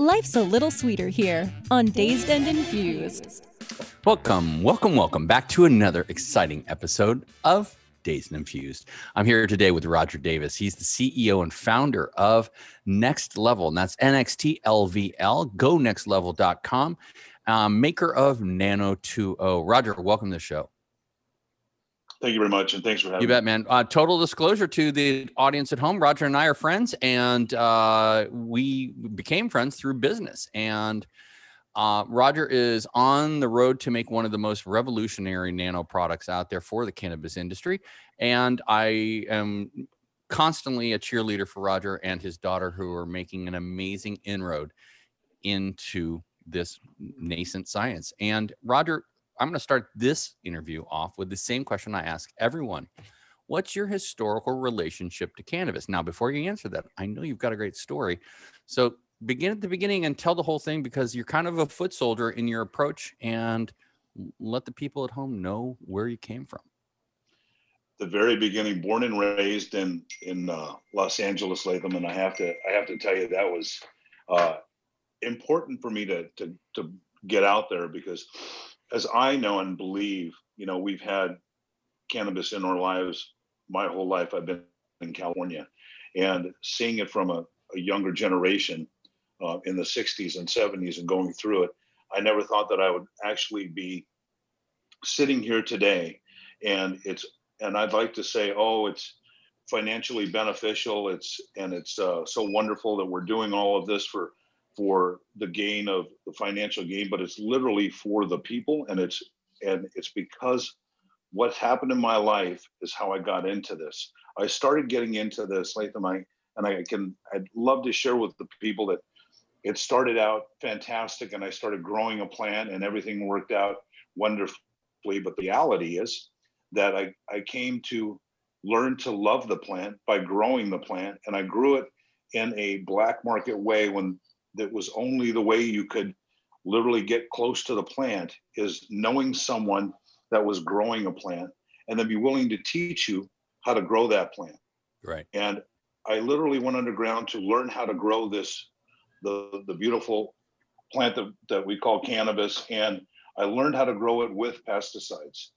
Life's a little sweeter here on Dazed and Infused. Welcome, welcome, welcome back to another exciting episode of Dazed and Infused. I'm here today with Roger Davis. He's the CEO and founder of Next Level, and that's NXTLVL, gonextlevel.com, um, maker of Nano 2.0. Roger, welcome to the show. Thank you very much, and thanks for having me. you me. bet, man. Uh, total disclosure to the audience at home: Roger and I are friends, and uh, we became friends through business. And uh, Roger is on the road to make one of the most revolutionary nano products out there for the cannabis industry, and I am constantly a cheerleader for Roger and his daughter, who are making an amazing inroad into this nascent science. And Roger, I'm going to start this interview off with the same question I ask everyone. What's your historical relationship to cannabis? Now, before you answer that, I know you've got a great story. So begin at the beginning and tell the whole thing because you're kind of a foot soldier in your approach and let the people at home know where you came from. The very beginning, born and raised in in uh, Los Angeles, Latham, and I have to I have to tell you that was uh, important for me to to to get out there because as I know and believe, you know, we've had cannabis in our lives my whole life. I've been in California and seeing it from a, a younger generation uh, in the 60s and 70s and going through it, I never thought that I would actually be sitting here today. And it's, and I'd like to say, oh, it's financially beneficial. It's, and it's uh, so wonderful that we're doing all of this for for the gain of the financial gain, but it's literally for the people, and it's and it's because what's happened in my life is how I got into this. I started getting into this, Latham, I and I can I'd love to share with the people that it started out fantastic, and I started growing a plant, and everything worked out wonderfully. But the reality is that I I came to learn to love the plant by growing the plant, and I grew it in a black market way when that was only the way you could literally get close to the plant is knowing someone that was growing a plant and then be willing to teach you how to grow that plant. Right. And I literally went underground to learn how to grow this, the, the beautiful plant that, that we call cannabis. And I learned how to grow it with pesticides.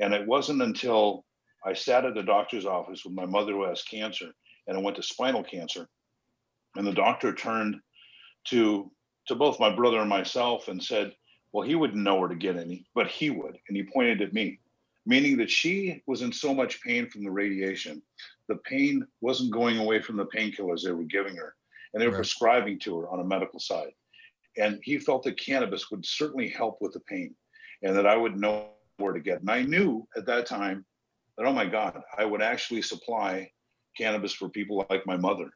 And it wasn't until I sat at the doctor's office with my mother who has cancer and I went to spinal cancer. And the doctor turned to to both my brother and myself and said, "Well, he wouldn't know where to get any, but he would." And he pointed at me, meaning that she was in so much pain from the radiation. The pain wasn't going away from the painkillers they were giving her, and they were right. prescribing to her on a medical side. And he felt that cannabis would certainly help with the pain, and that I would know where to get. And I knew at that time that oh my God, I would actually supply cannabis for people like my mother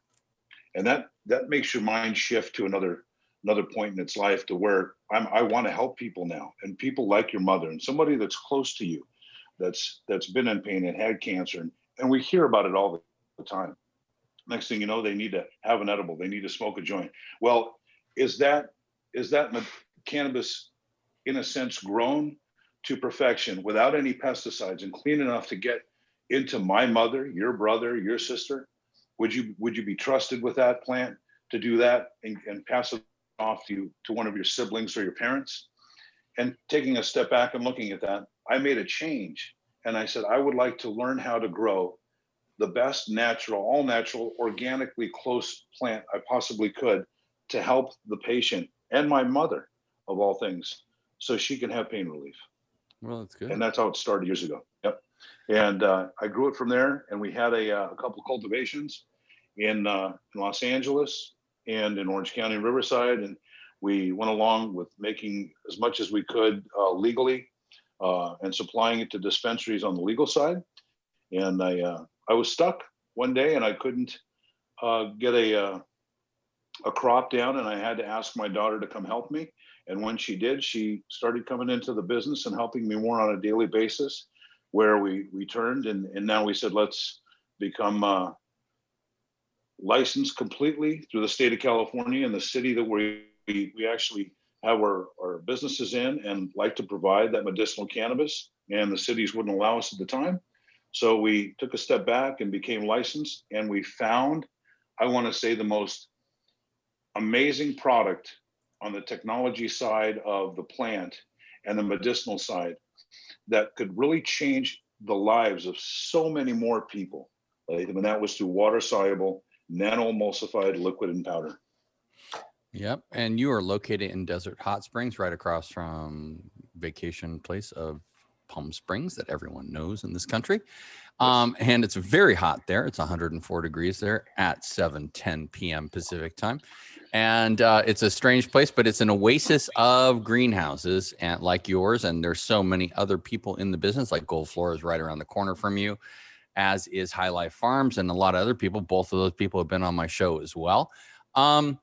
and that that makes your mind shift to another another point in its life to where I'm, I want to help people now and people like your mother and somebody that's close to you that's that's been in pain and had cancer and, and we hear about it all the time. Next thing you know they need to have an edible they need to smoke a joint. Well is that is that cannabis in a sense grown to perfection without any pesticides and clean enough to get into my mother your brother your sister would you would you be trusted with that plant to do that and, and pass it off to you to one of your siblings or your parents? And taking a step back and looking at that, I made a change and I said I would like to learn how to grow the best natural, all natural, organically close plant I possibly could to help the patient and my mother of all things so she can have pain relief. Well, that's good. And that's how it started years ago. And uh, I grew it from there, and we had a, uh, a couple cultivations in, uh, in Los Angeles and in Orange County, Riverside, and we went along with making as much as we could uh, legally uh, and supplying it to dispensaries on the legal side. And I uh, I was stuck one day, and I couldn't get a a crop down and I had to ask my daughter to come help me. And when she did, she started coming into the business and helping me more on a daily basis. Where we we turned and and now we said let's become uh, licensed completely through the state of California and the city that we we, we actually have our, our businesses in and like to provide that medicinal cannabis and the cities wouldn't allow us at the time. So we took a step back and became licensed and we found i want to say the most amazing product on the technology side of the plant and the medicinal side that could really change the lives of so many more people Right? and that was through water soluble nano emulsified liquid and powder Yep. And you are located in Desert Hot Springs, right across from vacation place of Palm Springs that everyone knows in this country. Um, and it's very hot there. It's 104 degrees there at 7 10 p.m. Pacific time. And uh, it's a strange place, but it's an oasis of greenhouses and like yours. And there's so many other people in the business, like Gold Flora is right around the corner from you, as is High Life Farms and a lot of other people. Both of those people have been on my show as well. Um,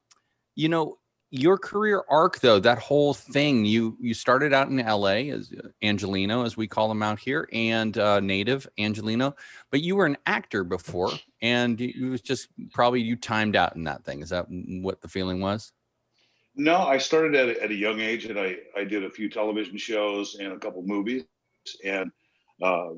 you know your career arc though that whole thing you you started out in la as uh, angelino as we call them out here and uh, native angelino but you were an actor before and it was just probably you timed out in that thing. Is that what the feeling was? No i started at a, at a young age and i i did a few television shows and a couple movies and uh,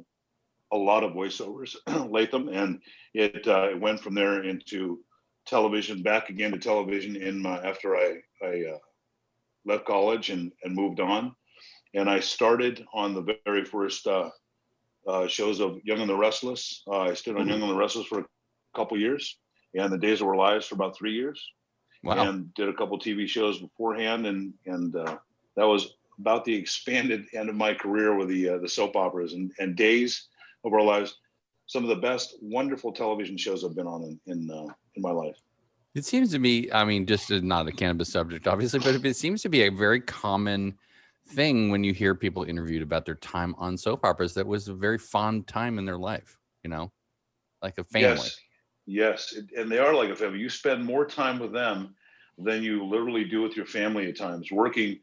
a lot of voiceovers latham and it, uh, it went from there into television back again to television in my after I I uh, left college and and moved on, and I started on the very first uh, uh, shows of Young and the Restless. Uh, I stood on mm-hmm. Young and the Restless for a couple years, and the Days of Our Lives for about three years, wow. and did a couple TV shows beforehand, and and uh, that was about the expanded end of my career with the uh, the soap operas and and Days of Our Lives some of the best, wonderful television shows I've been on in in, uh, in my life. It seems to me, I mean, just not a cannabis subject, obviously, but it seems to be a very common thing when you hear people interviewed about their time on soap operas. That was a very fond time in their life, you know, like a family. Yes, yes, and they are like a family. You spend more time with them than you literally do with your family at times. Working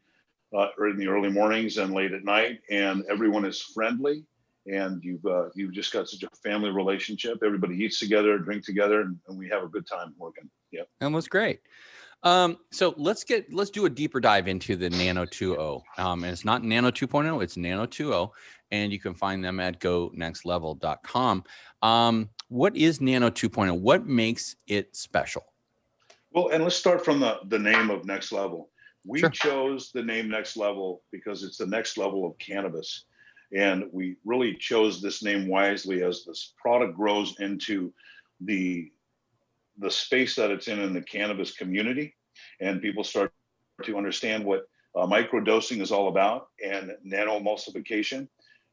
uh, in the early mornings and late at night, and everyone is friendly and you've uh, you've just got such a family relationship. Everybody eats together, drink together, and, and we have a good time working. Yeah, and was great. Um, so let's get let's do a deeper dive into the Nano 2.0. Um, and it's not Nano 2.0, it's Nano 2.0, and you can find them at gonextlevel.com. Um, what is Nano 2.0? What makes it special? Well, and let's start from the the name of Next Level. We sure. chose the name Next Level because it's the next level of cannabis and we really chose this name wisely as this product grows into the the space that it's in in the cannabis community, and people start to understand what uh, microdosing is all about and nano emulsification.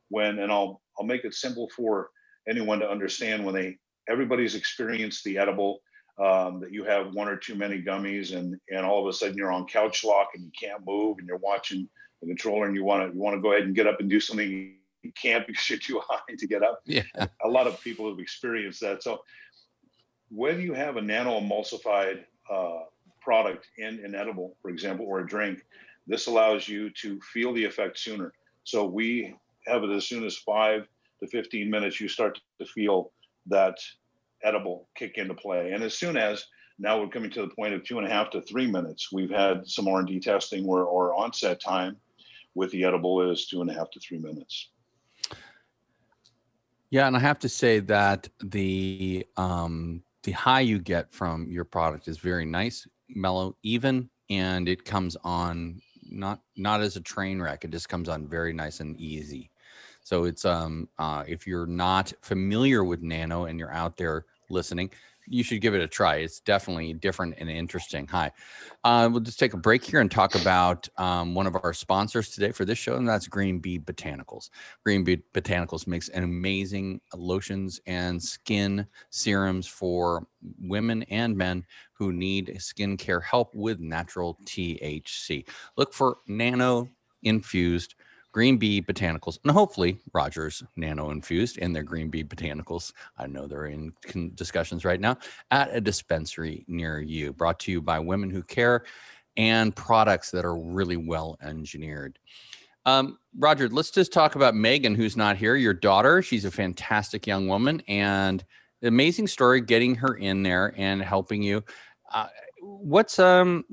When and I'll I'll make it simple for anyone to understand when they everybody's experienced the edible um, that you have one or too many gummies and and all of a sudden you're on couch lock and you can't move and you're watching the controller and you want to you want to go ahead and get up and do something you can't because you're too high to get up. Yeah. A lot of people have experienced that. So when you have a nano emulsified uh, product in an edible, for example, or a drink, this allows you to feel the effect sooner. So we have it as soon as five to 15 minutes, you start to feel that edible kick into play. And as soon as now we're coming to the point of two and a half to three minutes. We've had some R&D testing where our onset time with the edible is two and a half to three minutes. Yeah, and I have to say that the um, the high you get from your product is very nice, mellow, even, and it comes on not not as a train wreck. It just comes on very nice and easy. So it's um uh, if you're not familiar with Nano and you're out there listening, you should give it a try. It's definitely different and interesting. Hi, uh, we'll just take a break here and talk about um, one of our sponsors today for this show, and that's Green Bee Botanicals. Green Bee Botanicals makes an amazing lotions and skin serums for women and men who need skincare help with natural THC. Look for nano infused Green Bee Botanicals, and hopefully Rogers Nano Infused and their Green Bee Botanicals. I know they're in discussions right now at a dispensary near you. Brought to you by Women Who Care and products that are really well engineered. Um, Roger, let's just talk about Megan, who's not here, your daughter. She's a fantastic young woman and amazing story getting her in there and helping you. Uh, what's um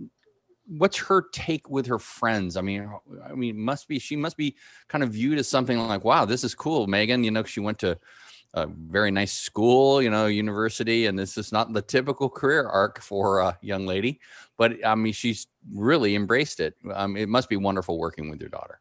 what's her take with her friends? I mean, I mean, must be she must be kind of viewed as something like, wow, this is cool, Megan. You know, she went to a very nice school, you know, university, and this is not the typical career arc for a young lady. But I mean, she's really embraced it. Um, it must be wonderful working with your daughter.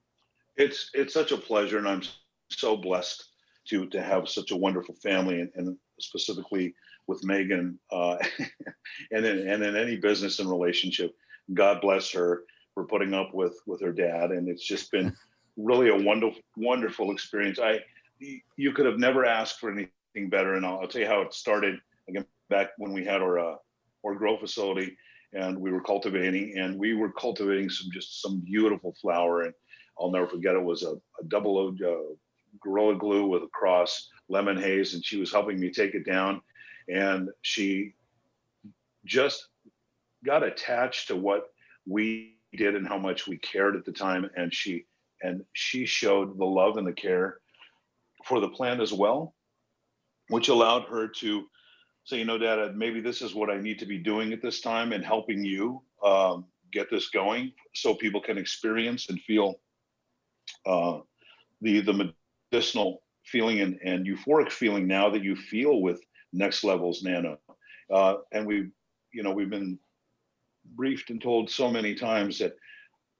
It's it's such a pleasure, and I'm so blessed to to have such a wonderful family, and, and specifically with Megan, uh, and in and in any business and relationship God bless her for putting up with with her dad, and it's just been really a wonderful wonderful experience. I you could have never asked for anything better, and I'll, I'll tell you how it started. Again back when we had our uh, our grow facility and we were cultivating and we were cultivating some just some beautiful flower. And I'll never forget it was a, a double O uh, gorilla glue with a cross lemon haze. And she was helping me take it down. And she just got attached to what we did and how much we cared at the time and she and she showed the love and the care for the plant as well which allowed her to say you know dad maybe this is what i need to be doing at this time and helping you um, get this going so people can experience and feel uh, the the medicinal feeling and, and euphoric feeling now that you feel with next levels nano uh, and we you know we've been briefed and told so many times that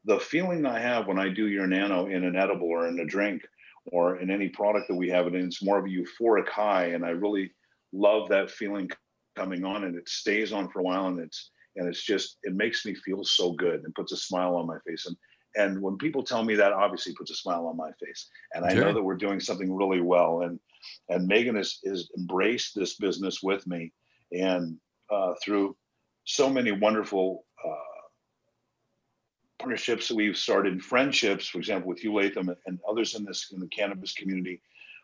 the feeling I have when I do your nano in an edible or in a drink or in any product that we have, and it's more of a euphoric high, and I really love that feeling coming on, and it stays on for a while, and it's and it's just it makes me feel so good and puts a smile on my face, and and when people tell me that, obviously puts a smile on my face, and I sure. know that we're doing something really well, and and Megan has has embraced this business with me, and uh, through so many wonderful uh, partnerships that we've started, friendships, for example, with you Latham and others in this in the cannabis community.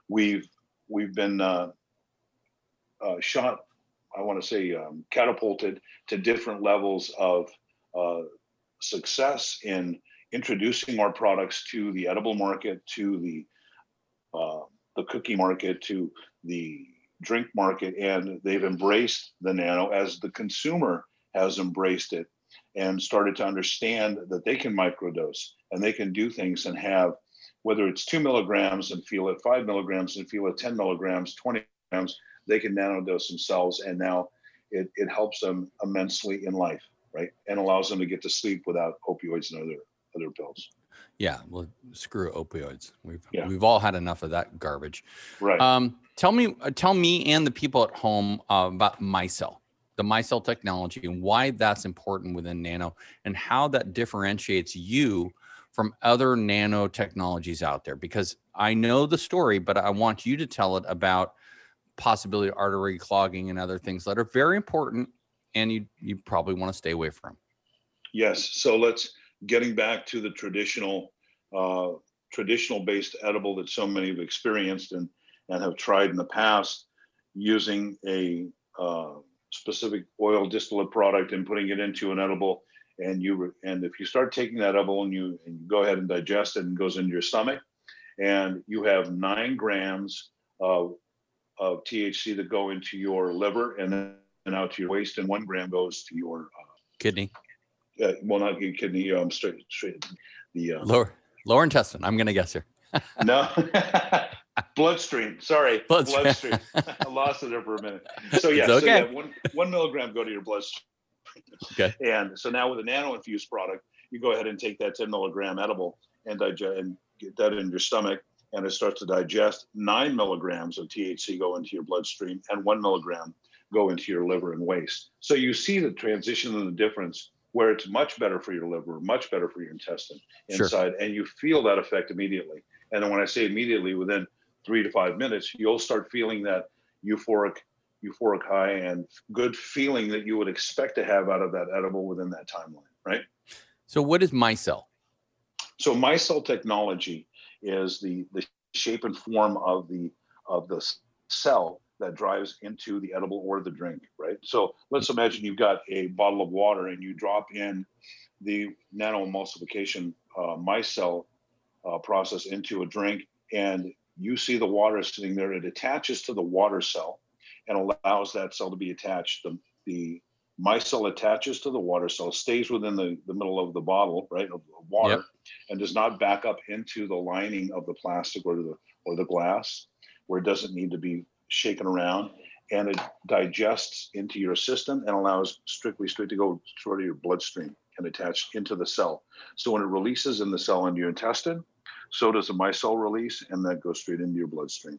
We've we've been uh, uh, shot, I want to say, um, catapulted to different levels of uh, success in introducing our products to the edible market, to the uh, the cookie market, to the drink market, and they've embraced the nano as the consumer has embraced it and started to understand that they can microdose and they can do things and have whether it's two milligrams and feel it five milligrams and feel it 10 milligrams 20 grams, they can nanodose themselves. And now it, it helps them immensely in life right? And allows them to get to sleep without opioids and other other pills. Yeah well screw opioids. We've yeah. we've all had enough of that garbage. Right. Um tell me tell me and the people at home uh, about micelle the micelle technology and why that's important within nano and how that differentiates you from other nano technologies out there because I know the story, but I want you to tell it about possibility of artery clogging and other things that are very important and you you probably want to stay away from. Yes. So let's getting back to the traditional uh, traditional based edible that so many have experienced and and have tried in the past using a uh, specific oil distillate product and putting it into an edible and you and if you start taking that edible and you, and you go ahead and digest it and goes into your stomach and you have nine grams of, of THC that go into your liver and then and out to your waist and one gram goes to your uh, kidney. Uh, well not your kidney um straight straight the uh, lower lower intestine. I'm gonna guess here. No bloodstream. Sorry, bloodstream. bloodstream. I lost it there for a minute. So yeah, okay. so yeah, one one milligram go to your bloodstream. Okay. And so now with a nano infused product, you go ahead and take that 10 milligram edible and digest and get that in your stomach, and it starts to digest. Nine milligrams of THC go into your bloodstream, and one milligram go into your liver and waste. So you see the transition and the difference where it's much better for your liver, much better for your intestine inside, sure. and you feel that effect immediately. And then when I say immediately, within three to five minutes, you'll start feeling that euphoric, euphoric high and good feeling that you would expect to have out of that edible within that timeline, right? So, what is micelle? So, micelle technology is the the shape and form of the of the cell that drives into the edible or the drink, right? So let's imagine you've got a bottle of water and you drop in the nanoemulsification uh, micelle uh, process into a drink, and you see the water sitting there. It attaches to the water cell and allows that cell to be attached. The, the micelle attaches to the water cell, stays within the, the middle of the bottle, right, of water, yep. and does not back up into the lining of the plastic or the or the glass, where it doesn't need to be shaken around. And it digests into your system and allows strictly straight to go to your bloodstream and attach into the cell. So when it releases in the cell into your intestine, so does the micelle release, and that goes straight into your bloodstream.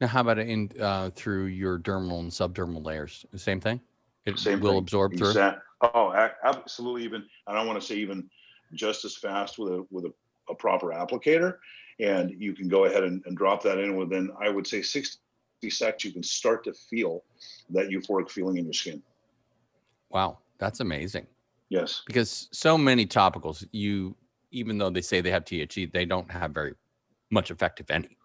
Now, how about in uh, through your dermal and subdermal layers? Same thing. It Same will thing. absorb through. Oh, absolutely. Even I don't want to say even just as fast with a with a, a proper applicator, and you can go ahead and, and drop that in within I would say 60 seconds. You can start to feel that euphoric feeling in your skin. Wow, that's amazing. Yes. Because so many topicals, you even though they say they have THC, they don't have very much effect, if any.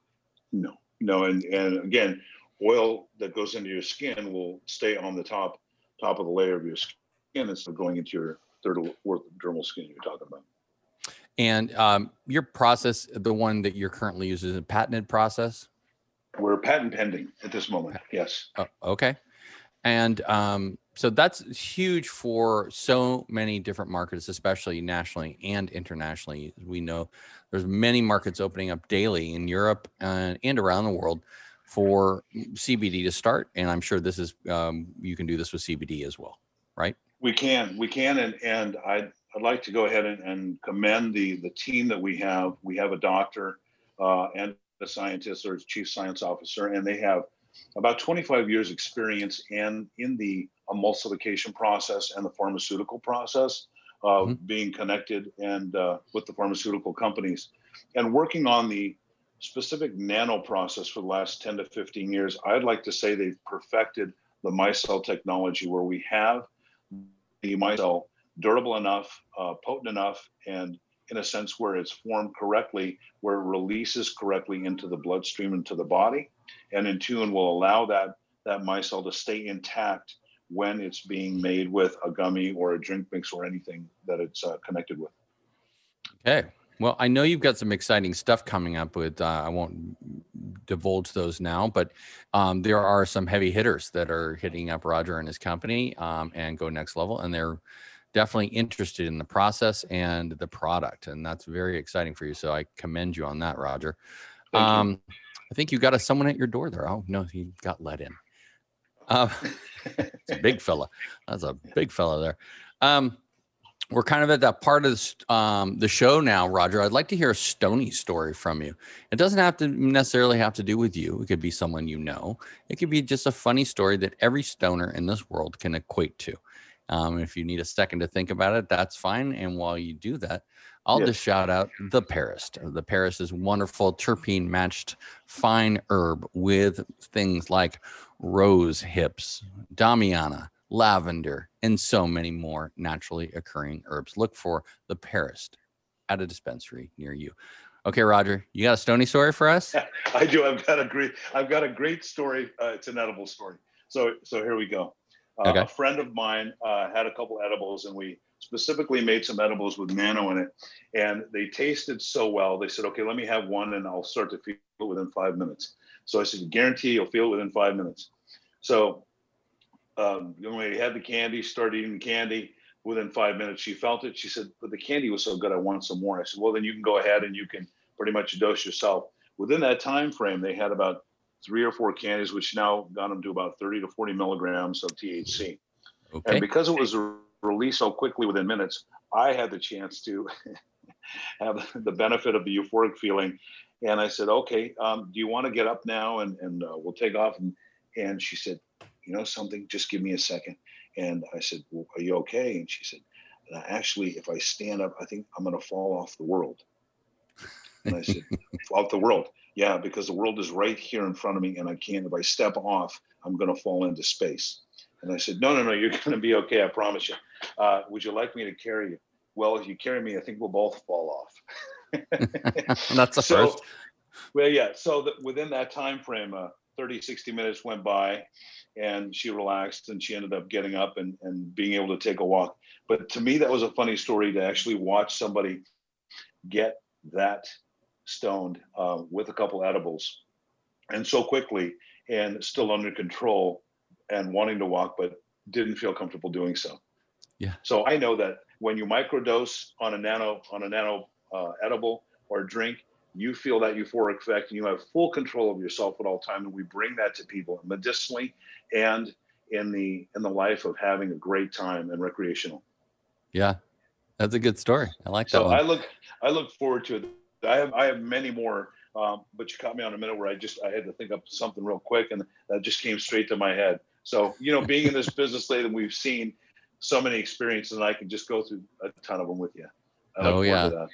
No, no, and and again, oil that goes into your skin will stay on the top top of the layer of your skin instead of going into your third or fourth dermal skin you're talking about. And um, your process, the one that you're currently using, is a patented process. We're patent pending at this moment. Yes. Oh, okay. And um, so that's huge for so many different markets, especially nationally and internationally. We know there's many markets opening up daily in Europe and, and around the world for CBD to start. And I'm sure this is um, you can do this with CBD as well, right? We can, we can, and and I'd I'd like to go ahead and, and commend the the team that we have. We have a doctor uh, and a scientist or chief science officer, and they have about 25 years experience in in the emulsification process and the pharmaceutical process of mm-hmm. being connected and uh, with the pharmaceutical companies and working on the specific nano process for the last 10 to 15 years i'd like to say they've perfected the micelle technology where we have the micelle durable enough uh, potent enough and in a sense where it's formed correctly where it releases correctly into the bloodstream into the body and in tune will allow that that micelle to stay intact when it's being made with a gummy or a drink mix or anything that it's uh, connected with. Okay. Well, I know you've got some exciting stuff coming up with. Uh, I won't divulge those now, but um, there are some heavy hitters that are hitting up Roger and his company um, and go next level, and they're definitely interested in the process and the product, and that's very exciting for you. So I commend you on that, Roger. Um, I think you got a, someone at your door there. Oh no, he got let in. Uh, it's a big fella. That's a big fella there. Um, we're kind of at that part of the, um, the show now, Roger. I'd like to hear a Stony story from you. It doesn't have to necessarily have to do with you. It could be someone you know. It could be just a funny story that every stoner in this world can equate to. Um, if you need a second to think about it, that's fine. And while you do that, I'll yes. just shout out the Paris. The Paris is wonderful terpene matched fine herb with things like rose hips, damiana, lavender, and so many more naturally occurring herbs. Look for the Paris at a dispensary near you. Okay, Roger, you got a stony story for us? I do. I've got a great. I've got a great story. Uh, it's an edible story. So, so here we go. Uh, okay. A friend of mine uh, had a couple edibles, and we specifically made some edibles with nano in it, and they tasted so well. They said, "Okay, let me have one, and I'll start to feel it within five minutes." So I said, "Guarantee you'll feel it within five minutes." So um, when we had the candy, started eating the candy. Within five minutes, she felt it. She said, "But the candy was so good, I want some more." I said, "Well, then you can go ahead and you can pretty much dose yourself." Within that time frame, they had about three or four candies, which now got them to about 30 to 40 milligrams of THC. Okay. And because it was released so quickly within minutes, I had the chance to have the benefit of the euphoric feeling. And I said, okay, um, do you want to get up now and, and uh, we'll take off? And, and she said, you know something, just give me a second. And I said, well, are you okay? And she said, actually, if I stand up, I think I'm going to fall off the world. And I said, off the world. Yeah, because the world is right here in front of me, and I can't. If I step off, I'm going to fall into space. And I said, No, no, no, you're going to be okay. I promise you. Uh, would you like me to carry you? Well, if you carry me, I think we'll both fall off. That's the So- first. Well, yeah. So that within that time frame, uh, 30, 60 minutes went by and she relaxed and she ended up getting up and, and being able to take a walk. But to me, that was a funny story to actually watch somebody get that stoned uh, with a couple edibles and so quickly and still under control and wanting to walk, but didn't feel comfortable doing so. Yeah. So I know that when you microdose on a nano on a nano uh, edible or drink, you feel that euphoric effect and you have full control of yourself at all time and we bring that to people medicinally and in the in the life of having a great time and recreational Yeah, that's a good story. I like that so one. i look i look forward to it i have i have many more um, but you caught me on a minute where i just i had to think up something real quick and that just came straight to my head so you know being in this business late and we've seen so many experiences and i can just go through a ton of them with you I Oh, yeah.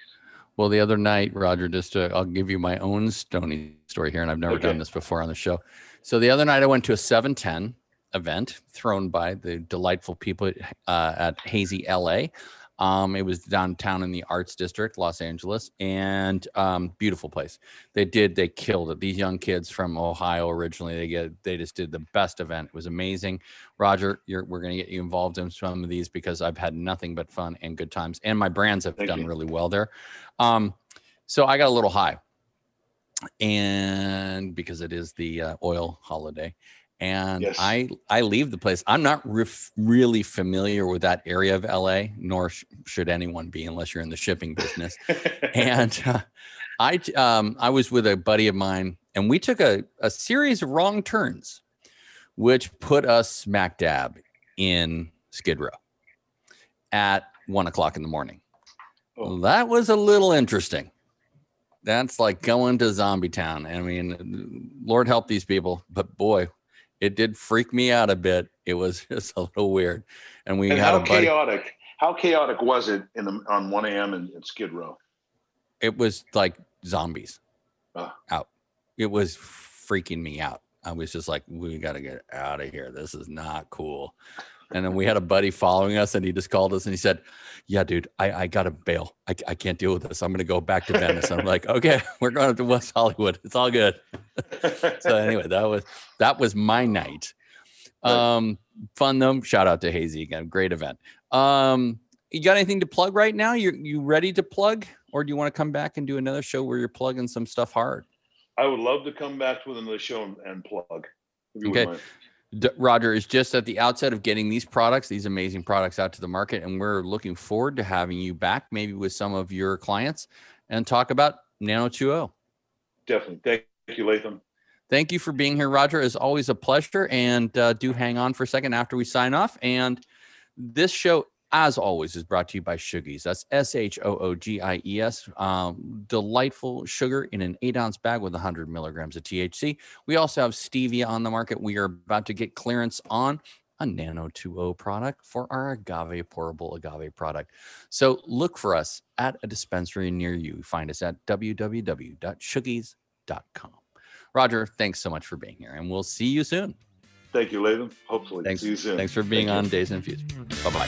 Well, the other night, Roger, just to, I'll give you my own Stony story here, and I've never done this before on the show. So the other night, I went to a 710 event thrown by the delightful people uh, at Hazy LA. Um, it was downtown in the Arts District, Los Angeles, and um, beautiful place. They did, they killed it. These young kids from Ohio originally, they get, they just did the best event. It was amazing. Roger, you're, we're going to get you involved in some of these because I've had nothing but fun and good times, and my brands have Thank done you. really well there. Um, so I got a little high, and because it is the uh, oil holiday, and Yes. I I leave the place. I'm not ref- really familiar with that area of LA, nor sh- should anyone be unless you're in the shipping business. and uh, I um, I was with a buddy of mine, and we took a a series of wrong turns, which put us smack dab in Skid Row at one o'clock in the morning. Oh. That was a little interesting. That's like going to Zombie Town. I mean, Lord help these people, but boy, it did freak me out a bit. It was just a little weird. And we and had how chaotic how chaotic was it in the, on 1 a.m in, in skid row It was like zombies Ah. out. It was freaking me out. I was just like, we got to get out of here. This is not cool. And then we had a buddy following us, and he just called us and he said, "Yeah, dude, I, I got to bail. I, I can't deal with this. I'm going to go back to Venice." I'm like, "Okay, we're going to West Hollywood. It's all good." so anyway, that was that was my night. Um, fun though. Shout out to Hazy again. Great event. Um, you got anything to plug right now? You you ready to plug, or do you want to come back and do another show where you're plugging some stuff hard? I would love to come back with another show and, and plug. Okay. Wouldn't mind. D- Roger is just at the outset of getting these products, these amazing products out to the market, and we're looking forward to having you back, maybe with some of your clients, and talk about Nano 2.0. Definitely. Thank you, Latham. Thank you for being here, Roger. It's always a pleasure. And uh, do hang on for a second after we sign off. And this show, as always, is brought to you by Shoogies. That's S H O O G I E S. Um, delightful sugar in an eight ounce bag with 100 milligrams of THC. We also have stevia on the market. We are about to get clearance on a Nano 2O product for our agave pourable agave product. So look for us at a dispensary near you. Find us at www.shoogies.com. Roger, thanks so much for being here, and we'll see you soon. Thank you, Latham. Hopefully. Thanks. See you soon. Thanks for being Thank on you. Days Infused. Bye bye.